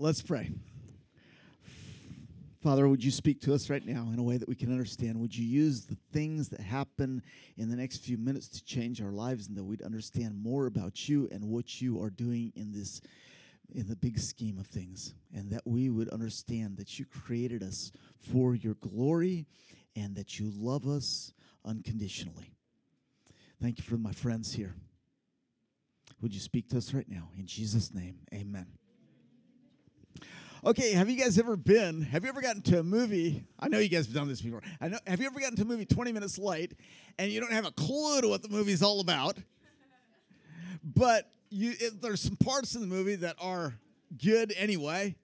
Let's pray. Father, would you speak to us right now in a way that we can understand? Would you use the things that happen in the next few minutes to change our lives and that we'd understand more about you and what you are doing in this in the big scheme of things and that we would understand that you created us for your glory and that you love us unconditionally. Thank you for my friends here. Would you speak to us right now? In Jesus' name, amen. Okay, have you guys ever been, have you ever gotten to a movie? I know you guys have done this before. I know, have you ever gotten to a movie 20 minutes late and you don't have a clue to what the movie's all about? But you, it, there's some parts in the movie that are good anyway.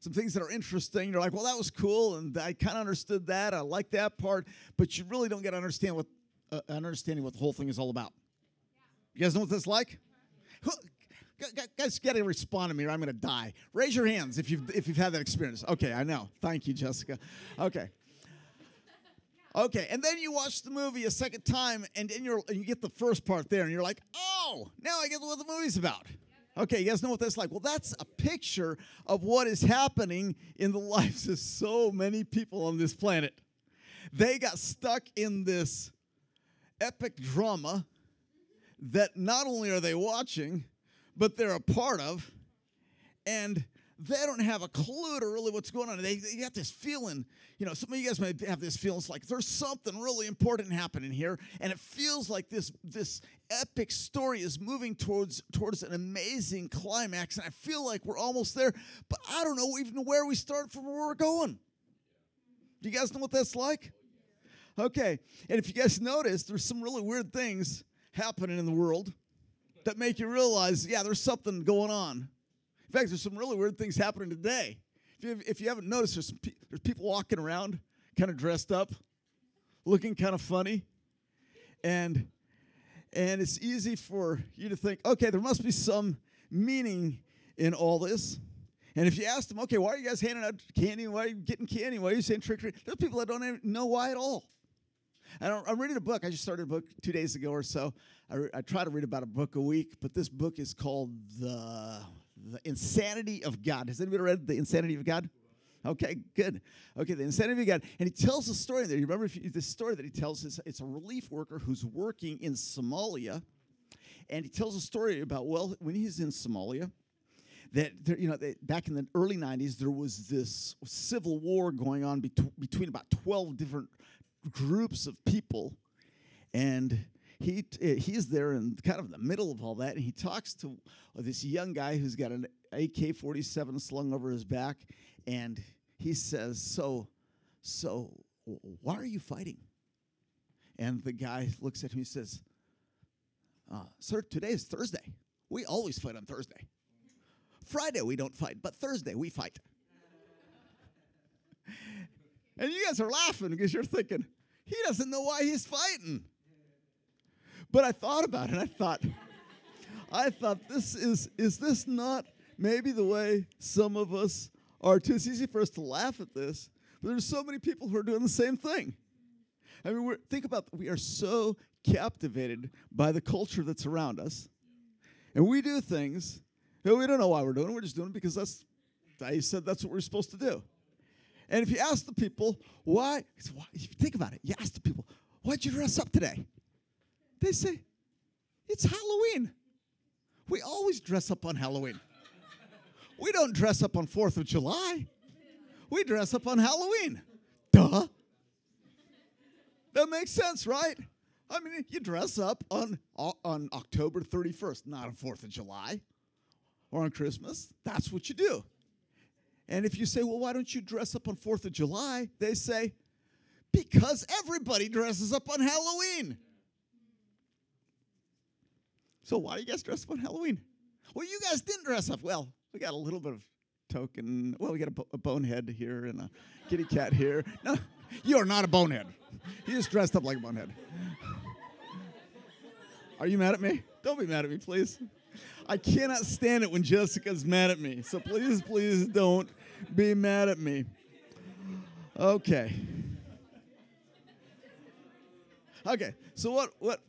Some things that are interesting. You're like, well, that was cool, and I kind of understood that. I like that part, but you really don't get to understand what uh, understanding what the whole thing is all about. You guys know what that's like? Guys, got to respond to me, or I'm going to die. Raise your hands if you've if you've had that experience. Okay, I know. Thank you, Jessica. Okay. Okay, and then you watch the movie a second time, and then you're and you get the first part there, and you're like, oh, now I get what the movie's about. Okay, you guys know what that's like? Well, that's a picture of what is happening in the lives of so many people on this planet. They got stuck in this epic drama that not only are they watching, but they're a part of, and they don't have a clue to really what's going on. They, they got this feeling, you know, some of you guys might have this feeling. It's like there's something really important happening here, and it feels like this this epic story is moving towards towards an amazing climax, and I feel like we're almost there, but I don't know even where we start from where we're going. Do you guys know what that's like? Okay, and if you guys notice, there's some really weird things happening in the world that make you realize, yeah, there's something going on. In fact, there's some really weird things happening today. If you, if you haven't noticed, there's, pe- there's people walking around kind of dressed up, looking kind of funny. And, and it's easy for you to think, okay, there must be some meaning in all this. And if you ask them, okay, why are you guys handing out candy? Why are you getting candy? Why are you saying trick or treat? There's people that don't even know why at all. And I'm reading a book. I just started a book two days ago or so. I, re- I try to read about a book a week, but this book is called The, the Insanity of God. Has anybody read The Insanity of God? Okay, good. Okay, the insanity of God. And he tells a story there. You remember you, the story that he tells is it's a relief worker who's working in Somalia. And he tells a story about, well, when he's in Somalia, that there, you know, they, back in the early 90s, there was this civil war going on bet- between about 12 different groups of people. And he eh, he's there in kind of the middle of all that, and he talks to this young guy who's got an AK-47 slung over his back, and he says, "So, so why are you fighting?" And the guy looks at him. and says, uh, "Sir, today is Thursday. We always fight on Thursday. Friday we don't fight, but Thursday we fight." And you guys are laughing because you're thinking, he doesn't know why he's fighting. But I thought about it. And I thought, I thought, this is, is this not maybe the way some of us are too? It's easy for us to laugh at this, but there's so many people who are doing the same thing. I mean, we're, think about we are so captivated by the culture that's around us, and we do things that we don't know why we're doing. We're just doing it because that's I said that's what we're supposed to do. And if you ask the people why, if you think about it, you ask the people, why'd you dress up today? They say, it's Halloween. We always dress up on Halloween. We don't dress up on 4th of July. We dress up on Halloween. Duh. That makes sense, right? I mean, you dress up on, on October 31st, not on 4th of July or on Christmas. That's what you do. And if you say, well, why don't you dress up on 4th of July? They say, because everybody dresses up on Halloween. So why do you guys dress up on Halloween? Well, you guys didn't dress up. Well, we got a little bit of token. Well, we got a, bo- a bonehead here and a kitty cat here. No, you are not a bonehead. You just dressed up like a bonehead. Are you mad at me? Don't be mad at me, please. I cannot stand it when Jessica's mad at me. So please, please don't be mad at me. Okay. Okay. So what what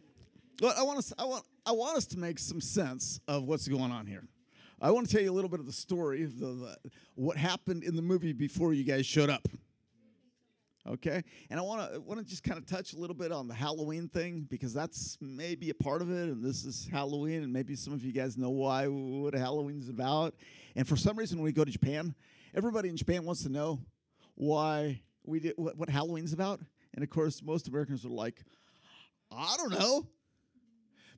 what I want us I want I want us to make some sense of what's going on here. I want to tell you a little bit of the story, of the, the, what happened in the movie before you guys showed up. Okay, and I want to want to just kind of touch a little bit on the Halloween thing because that's maybe a part of it, and this is Halloween, and maybe some of you guys know why what Halloween's about. And for some reason, when we go to Japan, everybody in Japan wants to know why we did what, what Halloween's about, and of course, most Americans are like, I don't know.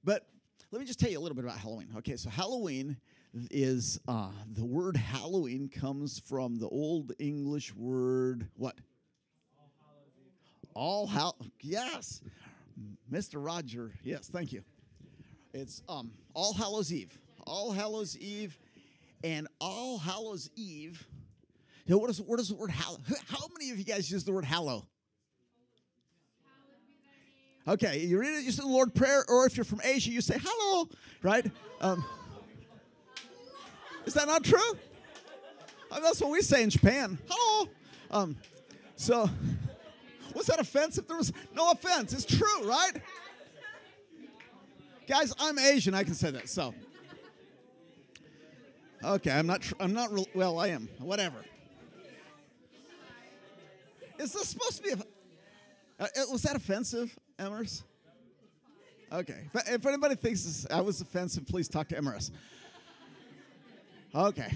But let me just tell you a little bit about Halloween. Okay, so Halloween is uh, the word Halloween comes from the Old English word what? All how yes, Mr. Roger. Yes, thank you. It's um All Hallows Eve. All Hallows Eve, and All Hallows Eve. You know, what is what is the word hallow? How many of you guys use the word hallow? Okay, you read it, you say the Lord prayer, or if you're from Asia, you say hello, right? Um, is that not true? I mean, that's what we say in Japan. Hello. Um, so, was that offensive? There was no offense. It's true, right? Guys, I'm Asian. I can say that. So, okay, I'm not. Tr- I'm not. Re- well, I am. Whatever. Is this supposed to be? A, uh, was that offensive? Emers? Okay. If, if anybody thinks this, I was offensive, please talk to Emers. Okay.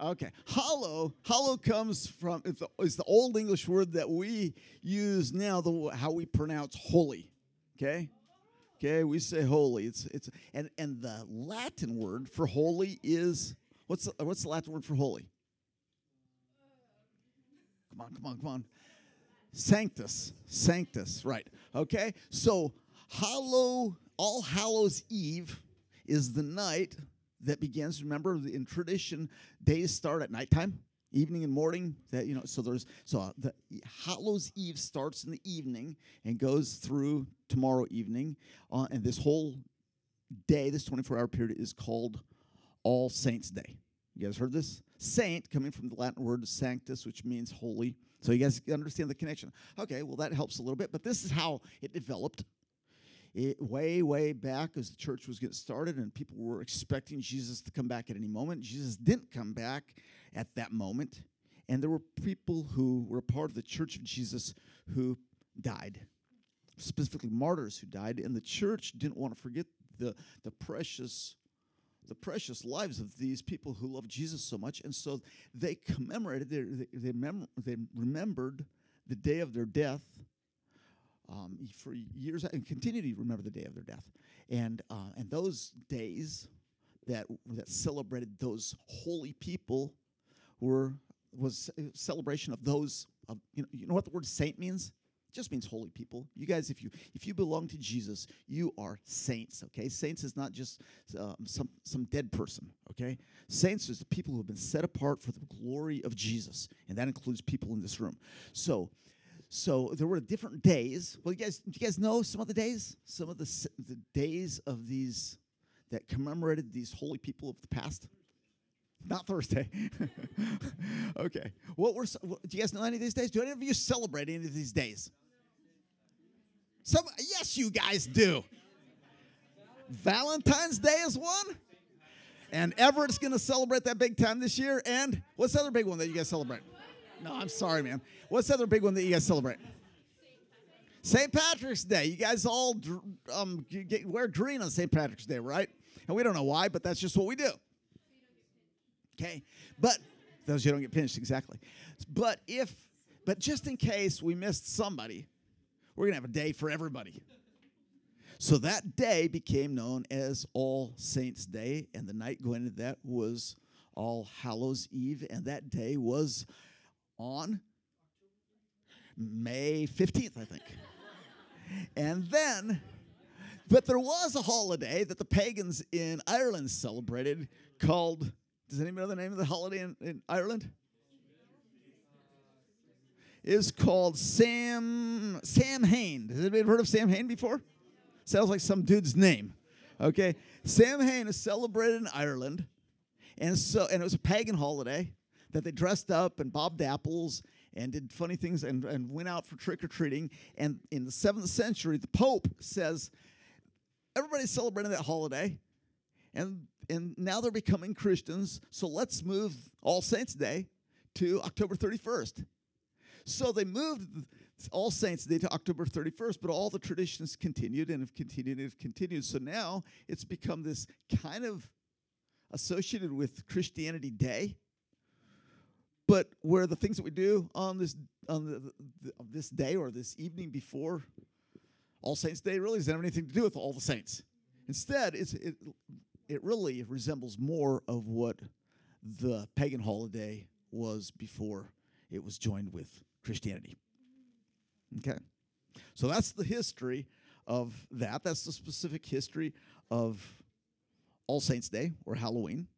Okay. Hollow, hollow comes from it's the, old English word that we use now, the how we pronounce holy. Okay? Okay, we say holy. It's it's and and the Latin word for holy is what's the, what's the Latin word for holy? Come on, come on, come on. Sanctus, sanctus, right. Okay? So, Hallow, All Hallows Eve is the night that begins. Remember, in tradition, days start at nighttime, evening and morning. That you know, so there's so uh, the Hallows Eve starts in the evening and goes through tomorrow evening, uh, and this whole day, this 24-hour period, is called All Saints Day. You guys heard this? Saint coming from the Latin word sanctus, which means holy. So you guys understand the connection. Okay, well, that helps a little bit, but this is how it developed. It, way, way back as the church was getting started and people were expecting Jesus to come back at any moment. Jesus didn't come back at that moment. And there were people who were part of the church of Jesus who died, specifically martyrs who died. And the church didn't want to forget the, the precious the precious lives of these people who love Jesus so much. And so they commemorated, they, they, they, mem- they remembered the day of their death um, for years and continue to remember the day of their death. And, uh, and those days that, that celebrated those holy people were was celebration of those of, you know, you know what the word saint means just means holy people. You guys, if you if you belong to Jesus, you are saints. Okay, saints is not just um, some some dead person. Okay, saints is the people who have been set apart for the glory of Jesus, and that includes people in this room. So. So there were different days. Well, you guys, do you guys know some of the days? Some of the the days of these that commemorated these holy people of the past. Not Thursday. okay. What were? What, do you guys know any of these days? Do any of you celebrate any of these days? Some, yes, you guys do. Valentine's Day is one. And Everett's going to celebrate that big time this year. And what's the other big one that you guys celebrate? No, I'm sorry, man. What's the other big one that you guys celebrate? St. Patrick's Day. You guys all um, get, wear green on St. Patrick's Day, right? And we don't know why, but that's just what we do. Okay? But those you don't get pinched, exactly. But if, but just in case we missed somebody, we're to have a day for everybody. So that day became known as All Saints' Day, and the night going into that was All Hallows' Eve, and that day was on May 15th, I think. and then, but there was a holiday that the pagans in Ireland celebrated called, does anybody know the name of the holiday in, in Ireland? is called Sam Samhain. Has anybody heard of Samhain before? Sounds like some dude's name. Okay, Samhain is celebrated in Ireland, and so and it was a pagan holiday that they dressed up and bobbed apples and did funny things and, and went out for trick or treating. And in the seventh century, the Pope says everybody's celebrating that holiday, and and now they're becoming Christians. So let's move All Saints Day to October 31st. So they moved All Saints Day to October 31st, but all the traditions continued and have continued and have continued. So now it's become this kind of associated with Christianity Day, but where the things that we do on this on the, the, this day or this evening before All Saints Day really doesn't have anything to do with all the saints. Instead, it's, it it really resembles more of what the pagan holiday was before it was joined with Christianity. Okay. So that's the history of that. That's the specific history of All Saints Day or Halloween.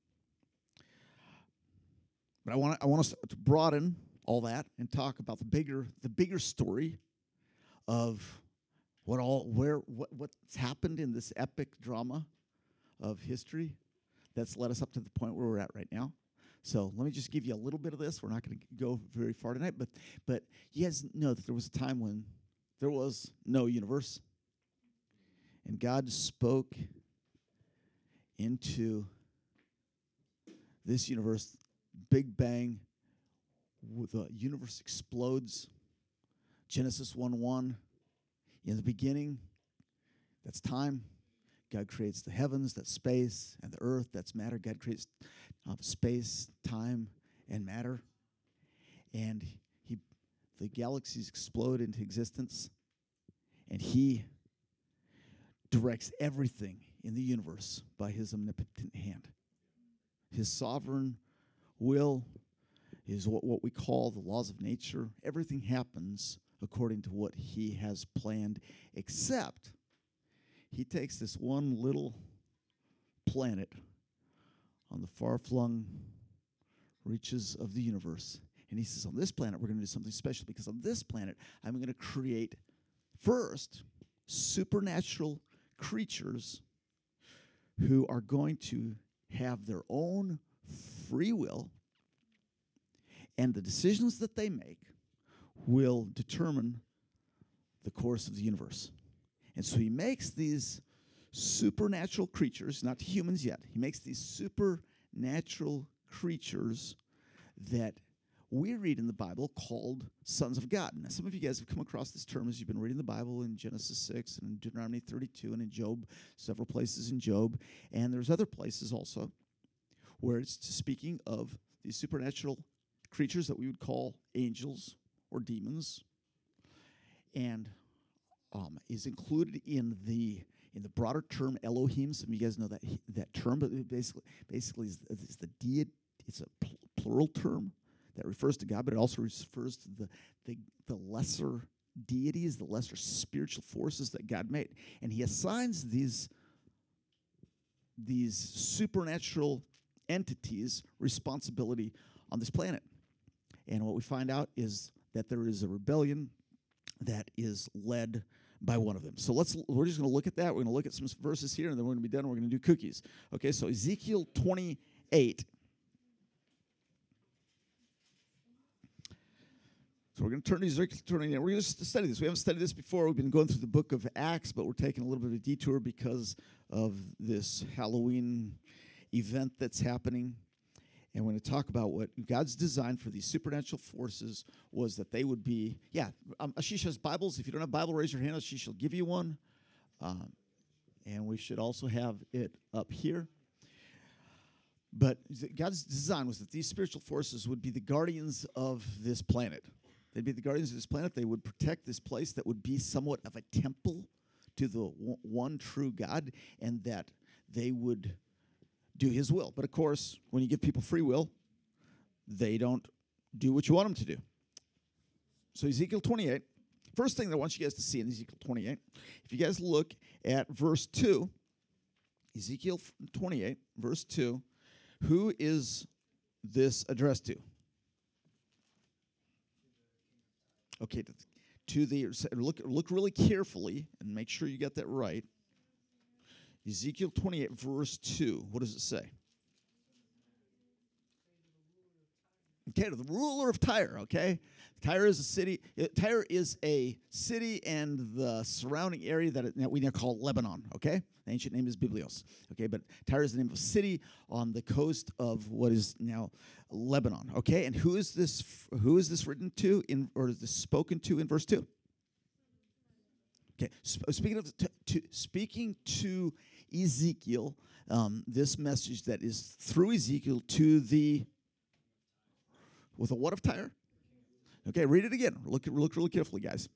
But I want I want us to broaden all that and talk about the bigger the bigger story of what all where what what's happened in this epic drama of history that's led us up to the point where we're at right now. So let me just give you a little bit of this. We're not going to go very far tonight, but but you guys know that there was a time when there was no universe, and God spoke into this universe. Big bang, the universe explodes. Genesis one one. In the beginning, that's time. God creates the heavens, that's space, and the earth, that's matter. God creates uh, space, time, and matter. And he, the galaxies explode into existence, and He directs everything in the universe by His omnipotent hand. His sovereign will is what, what we call the laws of nature. Everything happens according to what He has planned, except he takes this one little planet on the far flung reaches of the universe. And he says, On this planet, we're going to do something special because on this planet, I'm going to create first supernatural creatures who are going to have their own free will, and the decisions that they make will determine the course of the universe. And so he makes these supernatural creatures, not humans yet, he makes these supernatural creatures that we read in the Bible called sons of God. Now, some of you guys have come across this term as you've been reading the Bible in Genesis 6 and in Deuteronomy 32 and in Job, several places in Job. And there's other places also where it's speaking of these supernatural creatures that we would call angels or demons. And um, is included in the in the broader term Elohim. Some of you guys know that that term, but basically basically is, is the deity. It's a pl- plural term that refers to God, but it also refers to the the, the lesser deities, the lesser spiritual forces that God made, and He assigns these these supernatural entities responsibility on this planet. And what we find out is that there is a rebellion that is led by one of them. So let's we're just going to look at that. We're going to look at some verses here and then we're going to be done. We're going to do cookies. Okay, so Ezekiel 28 So we're going to turn to Ezekiel 28. We're going to study this. We haven't studied this before. We've been going through the book of Acts, but we're taking a little bit of a detour because of this Halloween event that's happening. And we're going to talk about what God's design for these supernatural forces was that they would be. Yeah, um, Ashish has Bibles. If you don't have Bible, raise your hand. Ashish will give you one. Um, and we should also have it up here. But God's design was that these spiritual forces would be the guardians of this planet. They'd be the guardians of this planet. They would protect this place that would be somewhat of a temple to the one true God, and that they would do his will. But of course, when you give people free will, they don't do what you want them to do. So, Ezekiel 28, first thing that I want you guys to see in Ezekiel 28, if you guys look at verse 2, Ezekiel 28, verse 2, who is this addressed to? Okay, to the look look really carefully and make sure you get that right. Ezekiel 28, verse 2. What does it say? Okay, to the ruler of Tyre, okay? Tyre is a city. uh, Tyre is a city and the surrounding area that, it, that we now call Lebanon, okay? The ancient name is Biblios, okay? But Tyre is the name of a city on the coast of what is now Lebanon, okay? And who is this who is this written to in or is this spoken to in verse 2? Okay, sp- speaking of to speaking to Ezekiel, um, this message that is through Ezekiel to the with a what of Tyre? Okay, read it again. Look, look really carefully, guys.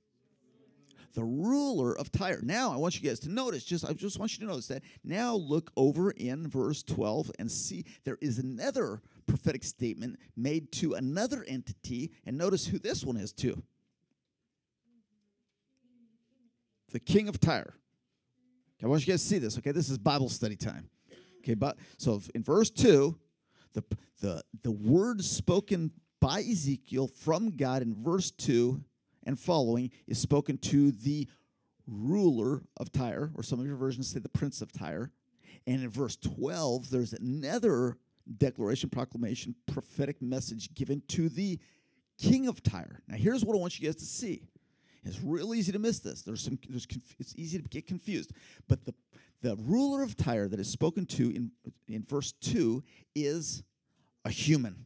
The ruler of Tyre. Now, I want you guys to notice, just I just want you to notice that. Now, look over in verse 12 and see there is another prophetic statement made to another entity, and notice who this one is to. The king of Tyre. I want you guys to see this. Okay, this is Bible study time. Okay, but so in verse 2, the the the word spoken by Ezekiel from God in verse 2 and following is spoken to the ruler of Tyre, or some of your versions say the prince of Tyre. And in verse 12, there's another declaration, proclamation, prophetic message given to the king of Tyre. Now, here's what I want you guys to see. It's real easy to miss this. There's some. There's. Conf- it's easy to get confused. But the the ruler of Tyre that is spoken to in in verse two is a human.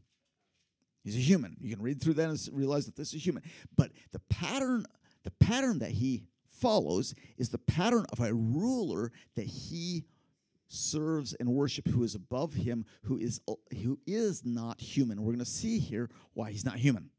He's a human. You can read through that and realize that this is human. But the pattern, the pattern that he follows is the pattern of a ruler that he serves and worship who is above him, who is who is not human. We're going to see here why he's not human.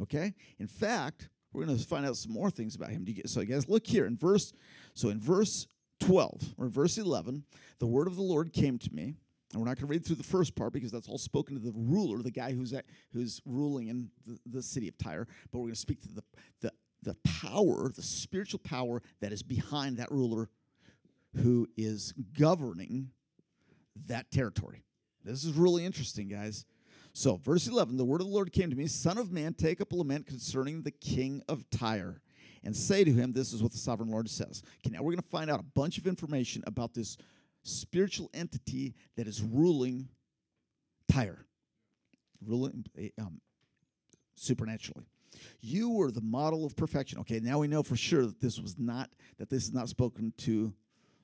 Okay? In fact, we're going to find out some more things about him. So, guys, look here in verse. So, in verse 12 or verse 11, the word of the Lord came to me. And we're not going to read through the first part because that's all spoken to the ruler, the guy who's at, who's ruling in the, the city of Tyre. But we're going to speak to the, the the power, the spiritual power that is behind that ruler who is governing that territory. This is really interesting, guys. So, verse 11 the word of the Lord came to me Son of man, take up a lament concerning the king of Tyre and say to him, This is what the sovereign Lord says. Okay, now we're going to find out a bunch of information about this spiritual entity that is ruling Tyre, ruling um, supernaturally. You were the model of perfection. Okay, now we know for sure that this was not that this is not spoken to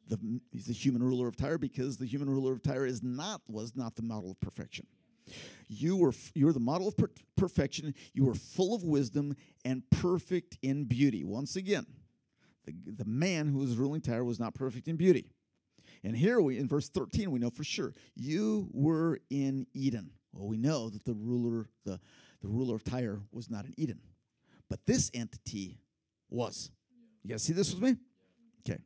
the he's the human ruler of Tyre because the human ruler of Tyre is not was not the model of perfection. You were you were the model of per- perfection. You were full of wisdom and perfect in beauty. Once again, the, the man who was ruling Tyre was not perfect in beauty. And here we in verse 13 we know for sure you were in Eden. Well, we know that the ruler the the ruler of Tyre was not in Eden. But this entity was. You guys see this with me? Okay.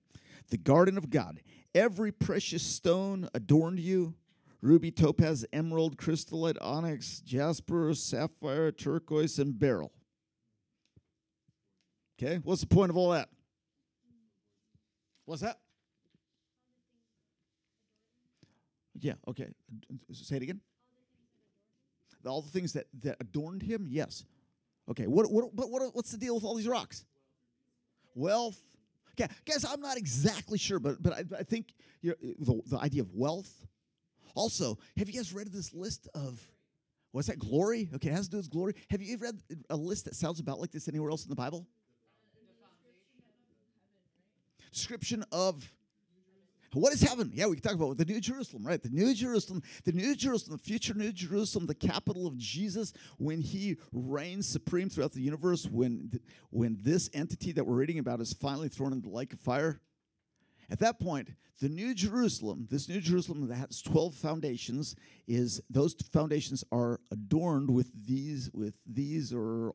The garden of God. Every precious stone adorned you ruby, topaz, emerald, chrysolite, onyx, jasper, sapphire, turquoise, and beryl. Okay, what's the point of all that? What's that? Yeah, okay. Say it again. All the things that, that adorned him? Yes. Okay, what, what, but what, what's the deal with all these rocks? Wealth. Okay, guys, I'm not exactly sure, but, but I, I think the, the idea of wealth. Also, have you guys read this list of, what's that, glory? Okay, it has to do with glory. Have you ever read a list that sounds about like this anywhere else in the Bible? Description of what is heaven? Yeah, we can talk about the New Jerusalem, right? The New Jerusalem, the New Jerusalem, the future New Jerusalem, the capital of Jesus when he reigns supreme throughout the universe, when, when this entity that we're reading about is finally thrown into the lake of fire. At that point, the New Jerusalem, this New Jerusalem that has 12 foundations, is those foundations are adorned with these, with these or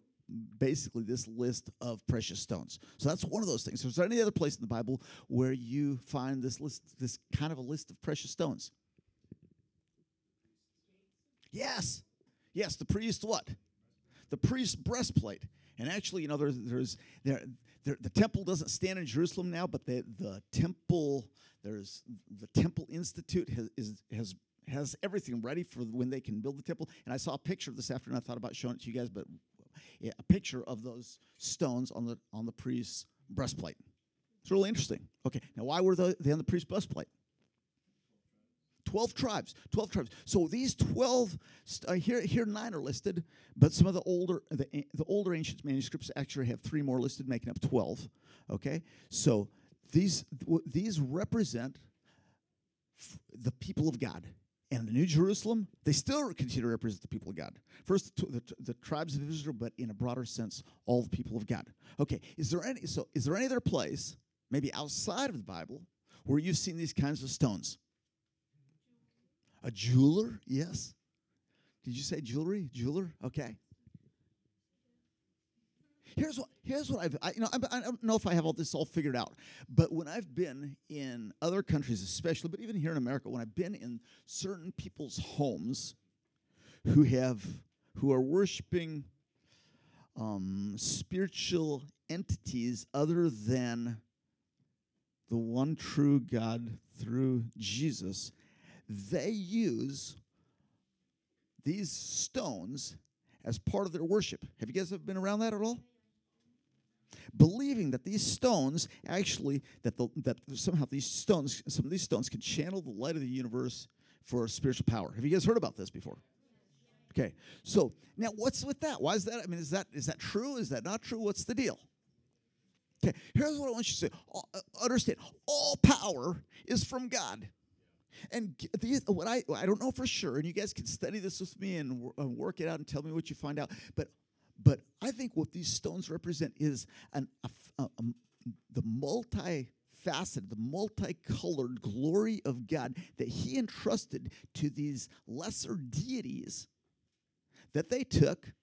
basically this list of precious stones. So that's one of those things. Is there any other place in the Bible where you find this list, this kind of a list of precious stones? Yes. Yes, the priest what? The priest's breastplate. And actually, you know, there's there's there, there the temple doesn't stand in Jerusalem now, but the the temple there's the temple institute has is, has has everything ready for when they can build the temple. And I saw a picture this afternoon. I thought about showing it to you guys, but a picture of those stones on the on the priest's breastplate. It's really interesting. Okay, now why were they on the priest's breastplate? 12 tribes 12 tribes. So these 12 uh, here here nine are listed but some of the older the, the older ancient manuscripts actually have three more listed making up 12 okay? So these these represent f- the people of god. And the new jerusalem they still continue to represent the people of god. First the, the, the tribes of israel but in a broader sense all the people of god. Okay is there any so is there any other place maybe outside of the bible where you've seen these kinds of stones a jeweler? Yes. Did you say jewelry? Jeweler? Okay. Here's what here's what I've I, you know I, I don't know if I have all this all figured out, but when I've been in other countries, especially, but even here in America, when I've been in certain people's homes who have who are worshiping um, spiritual entities other than the one true God through Jesus, they use these stones as part of their worship. Have you guys ever been around that at all? Believing that these stones actually that the, that somehow these stones some of these stones can channel the light of the universe for spiritual power. Have you guys heard about this before? Okay, so now what's with that? Why is that? I mean, is that is that true? Is that not true? What's the deal? Okay, here's what I want you to say. Uh, Understand, all power is from God. And what I I don't know for sure, and you guys can study this with me and, and work it out and tell me what you find out. But but I think what these stones represent is an a a- a the multifaceted, the multicolored glory of God that He entrusted to these lesser deities that they took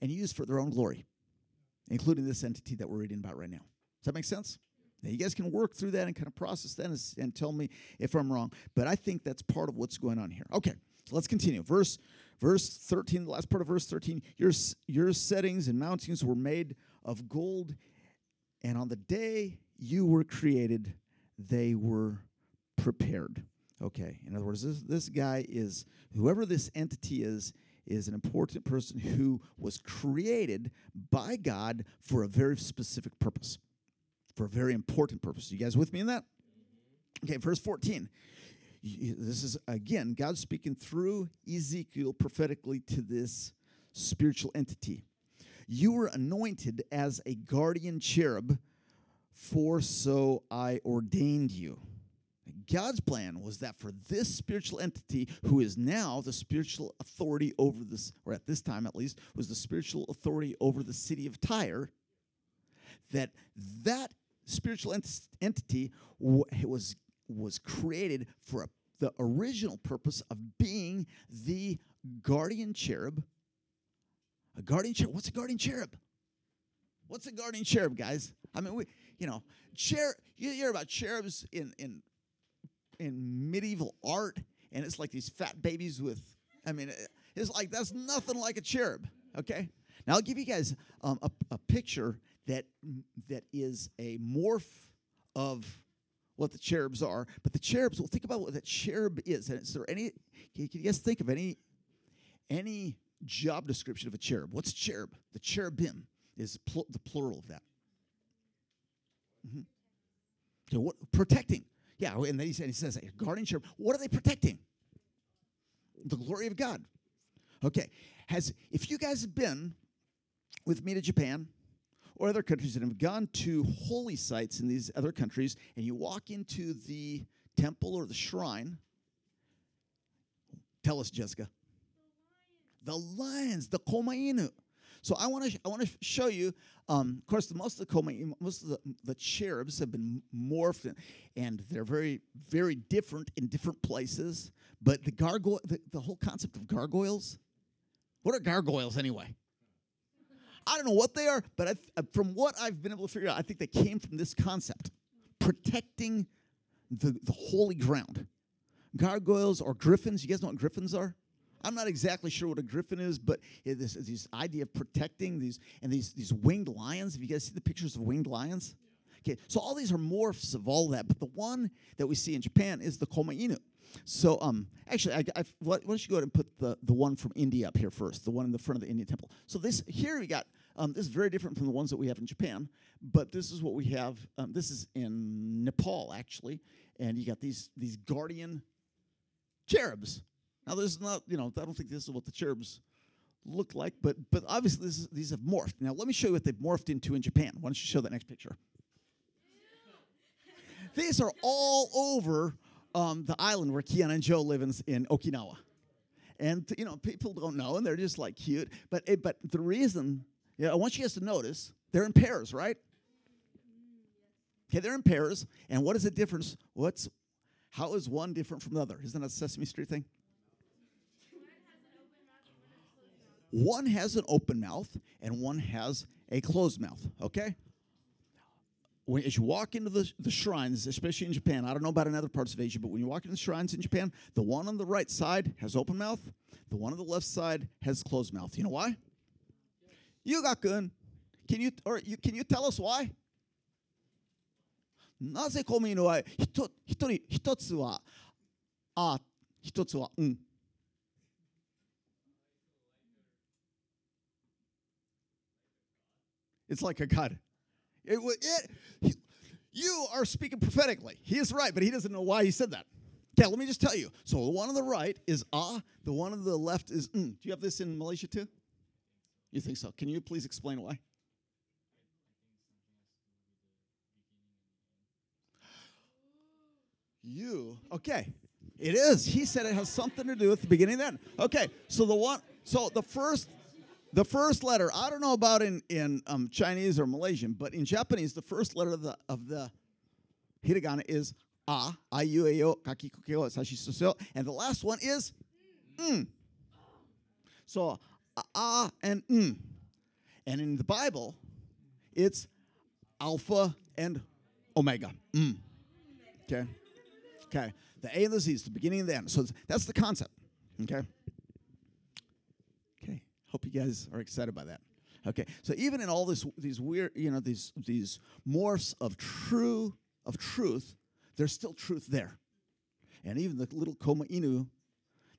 and used for their own glory including this entity that we're reading about right now. Does that make sense? Now, you guys can work through that and kind of process that and, and tell me if I'm wrong, but I think that's part of what's going on here. Okay, so let's continue. Verse verse 13, the last part of verse 13, your your settings and mountings were made of gold, and on the day you were created, they were prepared. Okay, in other words, this, this guy is whoever this entity is is an important person who was created by God for a very specific purpose, for a very important purpose. You guys with me in that? Okay, verse 14. This is again God speaking through Ezekiel prophetically to this spiritual entity. You were anointed as a guardian cherub, for so I ordained you. God's plan was that for this spiritual entity, who is now the spiritual authority over this, or at this time at least, was the spiritual authority over the city of Tyre, that that spiritual ent- entity wa- was was created for a, the original purpose of being the guardian cherub. A guardian cherub. What's a guardian cherub? What's a guardian cherub, guys? I mean, we, you know, cher. You hear about cherubs in in in medieval art, and it's like these fat babies with. I mean, it's like that's nothing like a cherub. Okay. Now I'll give you guys um, a, a picture that that is a morph of what the cherubs are. But the cherubs, well, think about what that cherub is. And is there any? Can you guys think of any any job description of a cherub? What's a cherub? The cherubim is pl- the plural of that. Mhm. Okay, what protecting? Yeah, and then he said he says guardian cherub. What are they protecting? The glory of God. Okay, has if you guys have been with me to Japan or other countries that have gone to holy sites in these other countries, and you walk into the temple or the shrine, tell us, Jessica. The lions, the komainu. So I want to I want to show you. Um, of course, the, most of the komainu, most of the, the cherubs have been morphed, and, and they're very very different in different places. But the gargoyle, the, the whole concept of gargoyles. What are gargoyles anyway? I don't know what they are, but I, uh, from what I've been able to figure out, I think they came from this concept protecting the, the holy ground. Gargoyles or griffins, you guys know what griffins are? I'm not exactly sure what a griffin is, but it is this idea of protecting these and these these winged lions. Have you guys seen the pictures of winged lions? Okay, so all these are morphs of all that, but the one that we see in Japan is the Koma Inu. So, um, actually, I, I, why don't you go ahead and put the, the one from India up here first, the one in the front of the Indian temple. So this here we got um, this is very different from the ones that we have in Japan, but this is what we have. Um, this is in Nepal actually, and you got these these guardian cherubs. Now, there's not, you know, I don't think this is what the cherubs look like, but but obviously this is, these have morphed. Now, let me show you what they've morphed into in Japan. Why don't you show that next picture? These are all over um, the island where Kiana and Joe live in, in Okinawa. And, you know, people don't know, and they're just like cute. But, it, but the reason, yeah, I want you guys to notice, they're in pairs, right? Okay, they're in pairs. And what is the difference? What's, how is one different from the other? Isn't that a Sesame Street thing? One has an open mouth and one has a closed mouth, okay? When, as you walk into the, the shrines, especially in Japan, I don't know about in other parts of Asia, but when you walk into the shrines in Japan, the one on the right side has open mouth, the one on the left side has closed mouth. You know why? Yuga-kun, can you or you, can you tell us why? なぜコミのは一一人一つはあ一つはうん。It's like a God. It, it, he, you are speaking prophetically. He is right, but he doesn't know why he said that. Okay, let me just tell you. So the one on the right is ah, the one on the left is mm. Do you have this in Malaysia too? You think so? Can you please explain why? You okay? It is. He said it has something to do with the beginning end. Okay, so the one, so the first, the first letter. I don't know about in in um, Chinese or Malaysian, but in Japanese, the first letter of the of the hiragana is a, a u a o kaki kukeo sashi suseo, and the last one is mm. So a, a and mm, and in the Bible, it's alpha and omega. Mm. Okay. Okay. The A and the Z is the beginning and the end. So that's the concept. Okay. Hope you guys are excited by that. Okay. So even in all this, these weird, you know, these these morphs of true of truth, there's still truth there. And even the little koma inu,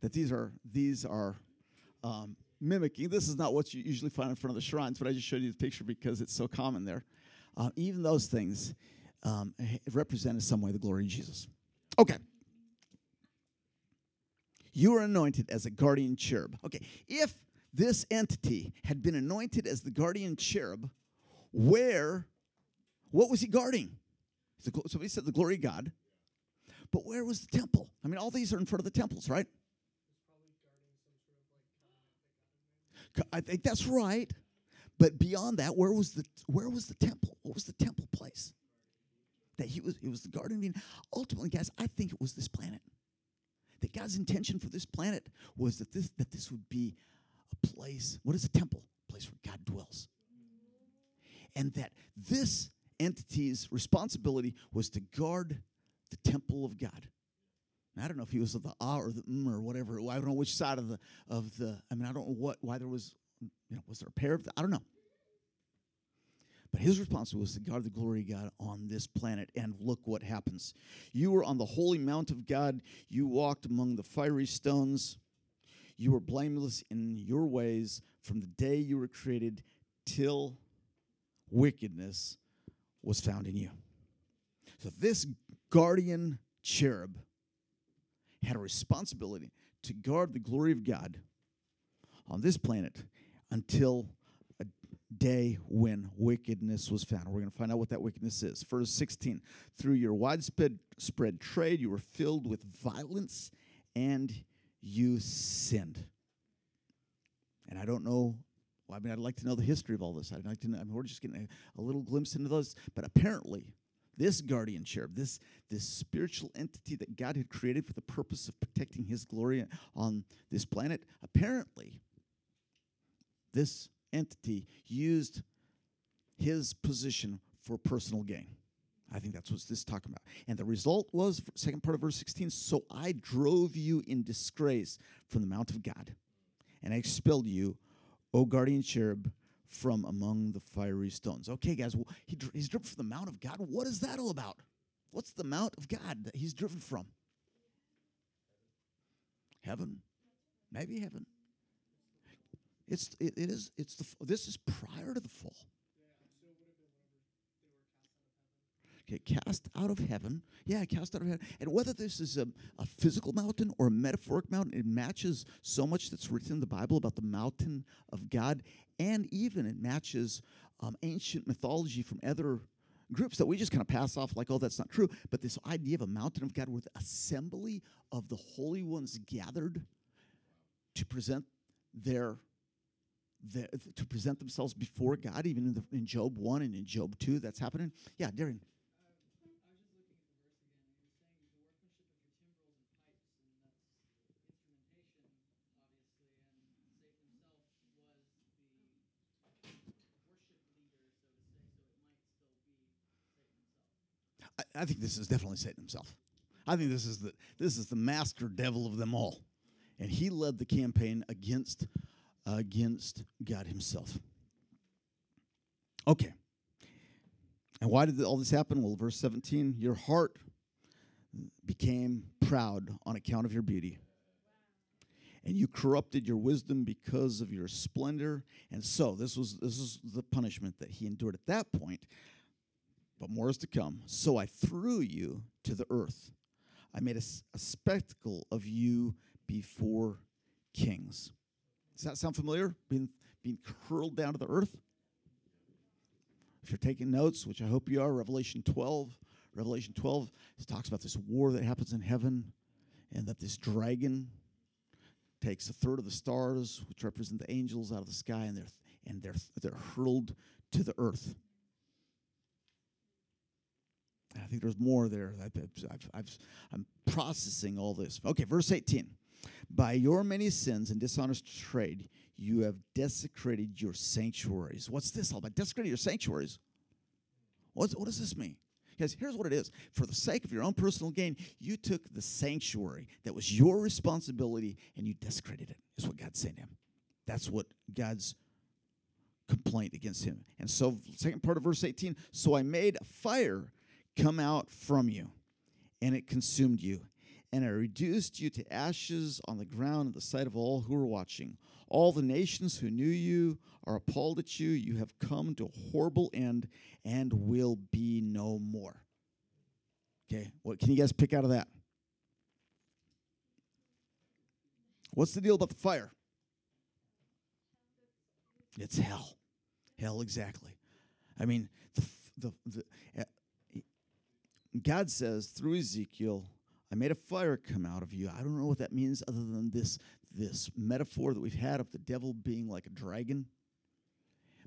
that these are these are um, mimicking. This is not what you usually find in front of the shrines, but I just showed you the picture because it's so common there. Uh, even those things um, represent in some way the glory of Jesus. Okay. You are anointed as a guardian cherub. Okay. If this entity had been anointed as the guardian cherub, where, what was he guarding? Somebody said the glory of God. But where was the temple? I mean, all these are in front of the temples, right? I think that's right. But beyond that, where was the where was the temple? What was the temple place? that he was, it was the Garden of Eden. Ultimately, guys, I think it was this planet. That God's intention for this planet was that this, that this would be a place, what is a temple? A place where God dwells. And that this entity's responsibility was to guard the temple of God. I don't know if he was of the ah or the mm or whatever. I don't know which side of the of the. I mean, I don't know what why there was. You know, was there a pair of? The, I don't know. But his responsibility was to guard the glory of God on this planet. And look what happens. You were on the holy mount of God. You walked among the fiery stones. You were blameless in your ways from the day you were created till wickedness was found in you. So this guardian cherub had a responsibility to guard the glory of God on this planet until a day when wickedness was found. We're going to find out what that wickedness is. Verse 16 Through your widespread spread trade, you were filled with violence and you sinned. And I don't know. Well, I mean, I'd like to know the history of all this. I'd like to know. I mean, we're just getting a, a little glimpse into those. But apparently, this guardian cherub, this, this spiritual entity that God had created for the purpose of protecting his glory on this planet, apparently, this entity used his position for personal gain. I think that's what this is talking about. And the result was, second part of verse 16, so I drove you in disgrace from the mount of God, and I expelled you, O guardian cherub, from among the fiery stones. Okay, guys, well, he, he's driven from the mount of God. What is that all about? What's the mount of God that he's driven from? Heaven. Maybe heaven. It's it, it is it's the this is prior to the fall. Okay, cast out of heaven. Yeah, cast out of heaven. And whether this is a, a physical mountain or a metaphoric mountain, it matches so much that's written in the Bible about the mountain of God. And even it matches um, ancient mythology from other groups that we just kind of pass off like, oh, that's not true. But this idea of a mountain of God where the assembly of the holy ones gathered to present their, their to present themselves before God, even in, the, in Job 1 and in Job 2, that's happening. Yeah, Darren. I, I think this is definitely Satan himself. I think this is the this is the master devil of them all, and he led the campaign against against God Himself. Okay, and why did all this happen? Well, verse seventeen: Your heart became proud on account of your beauty, and you corrupted your wisdom because of your splendor. And so, this was this is the punishment that he endured at that point but more is to come. So I threw you to the earth. I made a, a, spectacle of you before kings. Does that sound familiar? Being, being curled down to the earth? If you're taking notes, which I hope you are, Revelation 12. Revelation 12 it talks about this war that happens in heaven and that this dragon takes a third of the stars, which represent the angels, out of the sky, and they're, and they're, they're hurled to the earth. I think there's more there. i am processing all this. Okay, verse 18. By your many sins and dishonest trade, you have desecrated your sanctuaries. What's this all about? Desecrated your sanctuaries. What does this mean? Because here's what it is. For the sake of your own personal gain, you took the sanctuary that was your responsibility and you desecrated it, is what God's saying to him. That's what God's complaint against him. And so, second part of verse 18 so I made a fire come out from you, and it consumed you. And I reduced you to ashes on the ground in the sight of all who were watching. All the nations who knew you are appalled at you. You have come to a horrible end and will be no more. Okay, what can you guys pick out of that? What's the deal about the fire? It's hell. Hell, exactly. I mean, the, the, the God says through Ezekiel, I made a fire come out of you. I don't know what that means other than this, this metaphor that we've had of the devil being like a dragon,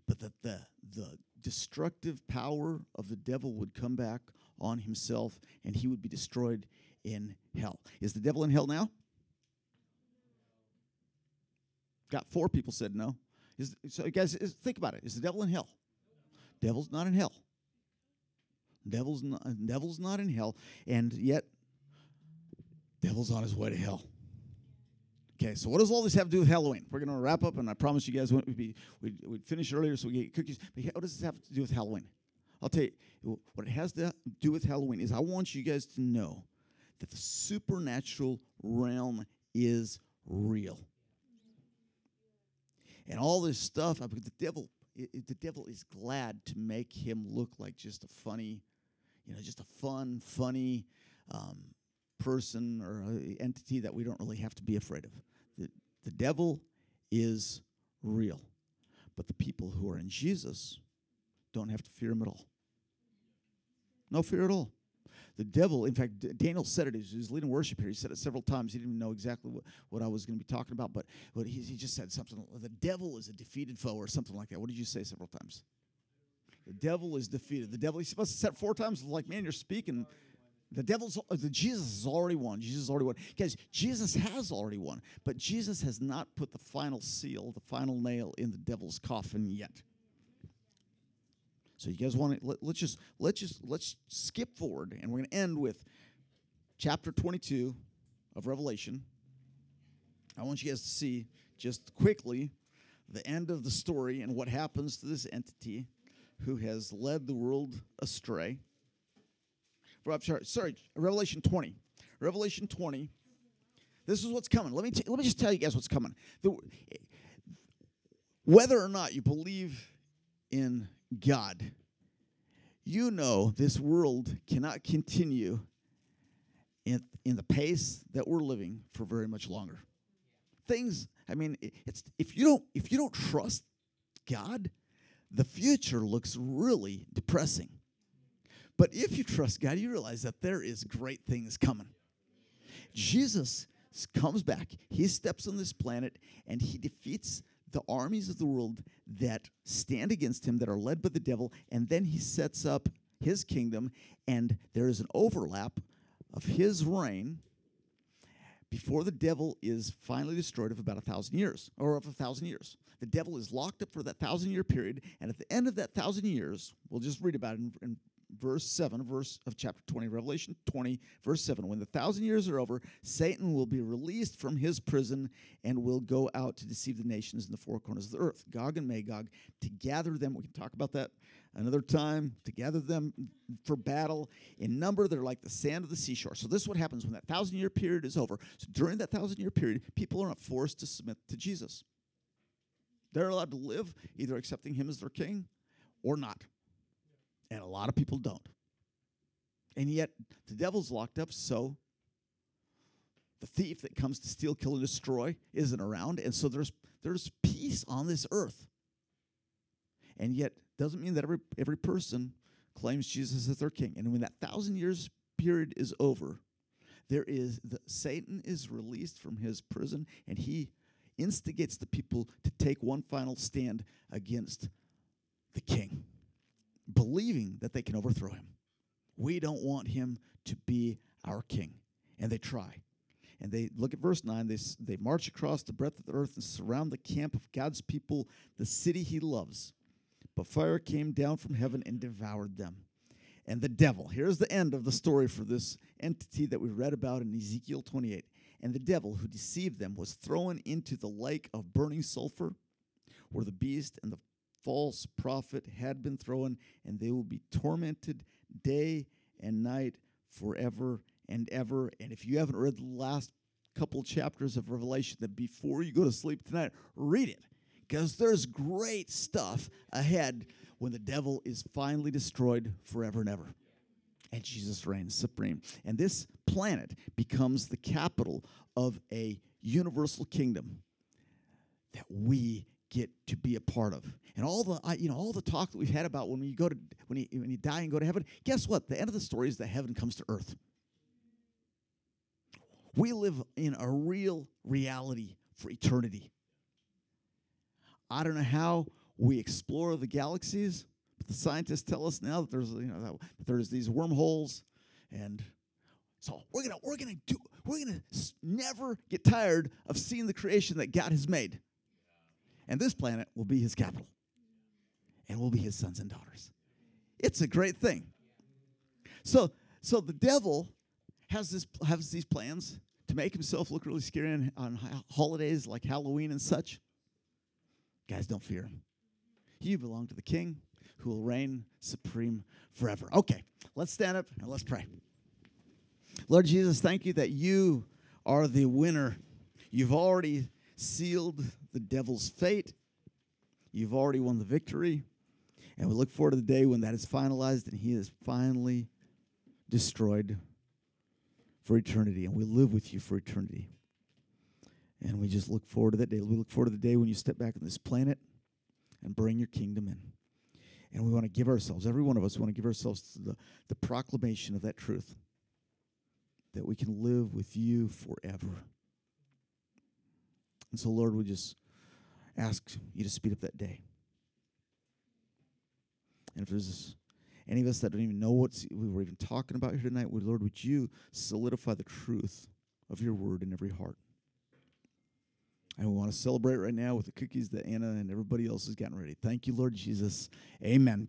but that the, the destructive power of the devil would come back on himself and he would be destroyed in hell. Is the devil in hell now? Got four people said no. Is, so, guys, is, think about it. Is the devil in hell? Devil's not in hell. Devil's not, uh, devil's not in hell, and yet devil's on his way to hell. Okay, so what does all this have to do with Halloween? We're going to wrap up, and I promise you guys we'd, be, we'd, we'd finish earlier so we get cookies. But what does this have to do with Halloween? I'll tell you what it has to do with Halloween is I want you guys to know that the supernatural realm is real. And all this stuff, the devil, the devil is glad to make him look like just a funny you know, just a fun, funny um, person or entity that we don't really have to be afraid of. The, the devil is real, but the people who are in Jesus don't have to fear him at all. No fear at all. The devil, in fact, Daniel said it. He was leading worship here. He said it several times. He didn't even know exactly what, what I was going to be talking about, but, but he, he just said something. The devil is a defeated foe or something like that. What did you say several times? The devil is defeated. The devil, he's supposed to set four times, like, man, you're speaking. The devil's, the Jesus has already won. Jesus has already won. Guys, Jesus has already won, but Jesus has not put the final seal, the final nail in the devil's coffin yet. So you guys want to let, let's just let's just let's skip forward, and we're going to end with chapter 22 of Revelation. I want you guys to see just quickly the end of the story and what happens to this entity who has led the world astray. Sorry, sorry, Revelation 20. Revelation 20. This is what's coming. Let me, t- let me just tell you guys what's coming. The, whether or not you believe in God, you know this world cannot continue in, in the pace that we're living for very much longer. Things, I mean, it's if you don't if you don't trust God, the future looks really depressing. But if you trust God, you realize that there is great things coming. Jesus comes back, he steps on this planet, and he defeats the armies of the world that stand against him, that are led by the devil, and then he sets up his kingdom, and there is an overlap of his reign before the devil is finally destroyed of about a thousand years, or of a thousand years. The devil is locked up for that thousand year period, and at the end of that thousand years, we'll just read about it in, in verse 7 verse of chapter 20 revelation 20 verse 7 when the thousand years are over satan will be released from his prison and will go out to deceive the nations in the four corners of the earth gog and magog to gather them. We can talk about that another time to gather them for battle in number they're like the sand of the seashore. So this is what happens when that thousand year period is over. So during that thousand year period people are not forced to submit to jesus they're allowed to live either accepting him as their king or not and a lot of people don't. And yet, the devil's locked up, so the thief that comes to steal, kill, and destroy isn't around. And so there's, there's peace on this earth. And yet, doesn't mean that every, every person claims Jesus as their king. And when that thousand years period is over, there is the, Satan is released from his prison, and he instigates the people to take one final stand against the king believing that they can overthrow him. We don't want him to be our king. And they try. And they look at verse 9. They, they march across the breadth of the earth and surround the camp of God's people, the city he loves. But fire came down from heaven and devoured them. And the devil, here's the end of the story for this entity that we read about in Ezekiel 28. And the devil who deceived them was thrown into the lake of burning sulfur, where the beast and the false prophet had been thrown, and they will be tormented day and night forever and ever. And if you haven't read the last couple chapters of Revelation, that before you go to sleep tonight, read it because there's great stuff ahead when the devil is finally destroyed forever and ever. And Jesus reigns supreme. And this planet becomes the capital of a universal kingdom that we get to be a part of. And all the you know all the talk that we've had about when you go to when you when you die and go to heaven, guess what? The end of the story is that heaven comes to earth. We live in a real reality for eternity. I don't know how we explore the galaxies, the scientists tell us now that there's you know that there's these wormholes and so we're gonna we're gonna do we're gonna never get tired of seeing the creation that God has made. And this planet will be his capital. And we'll be his sons and daughters. It's a great thing. So, so the devil has this has these plans to make himself look really scary on, on holidays like Halloween and such. Guys, don't fear him. You belong to the King who will reign supreme forever. Okay, let's stand up and let's pray. Lord Jesus, thank you that you are the winner. You've already sealed the devil's fate. You've already won the victory. And we look forward to the day when that is finalized and he is finally destroyed for eternity. And we live with you for eternity. And we just look forward to that day. We look forward to the day when you step back on this planet and bring your kingdom in. And we want to give ourselves, every one of us want to give ourselves to the, the proclamation of that truth that we can live with you forever. And so, Lord, we just ask you to speed up that day. And if there's any of us that don't even know what we were even talking about here tonight, Lord, would you solidify the truth of your word in every heart? And we want to celebrate right now with the cookies that Anna and everybody else has gotten ready. Thank you, Lord Jesus. Amen.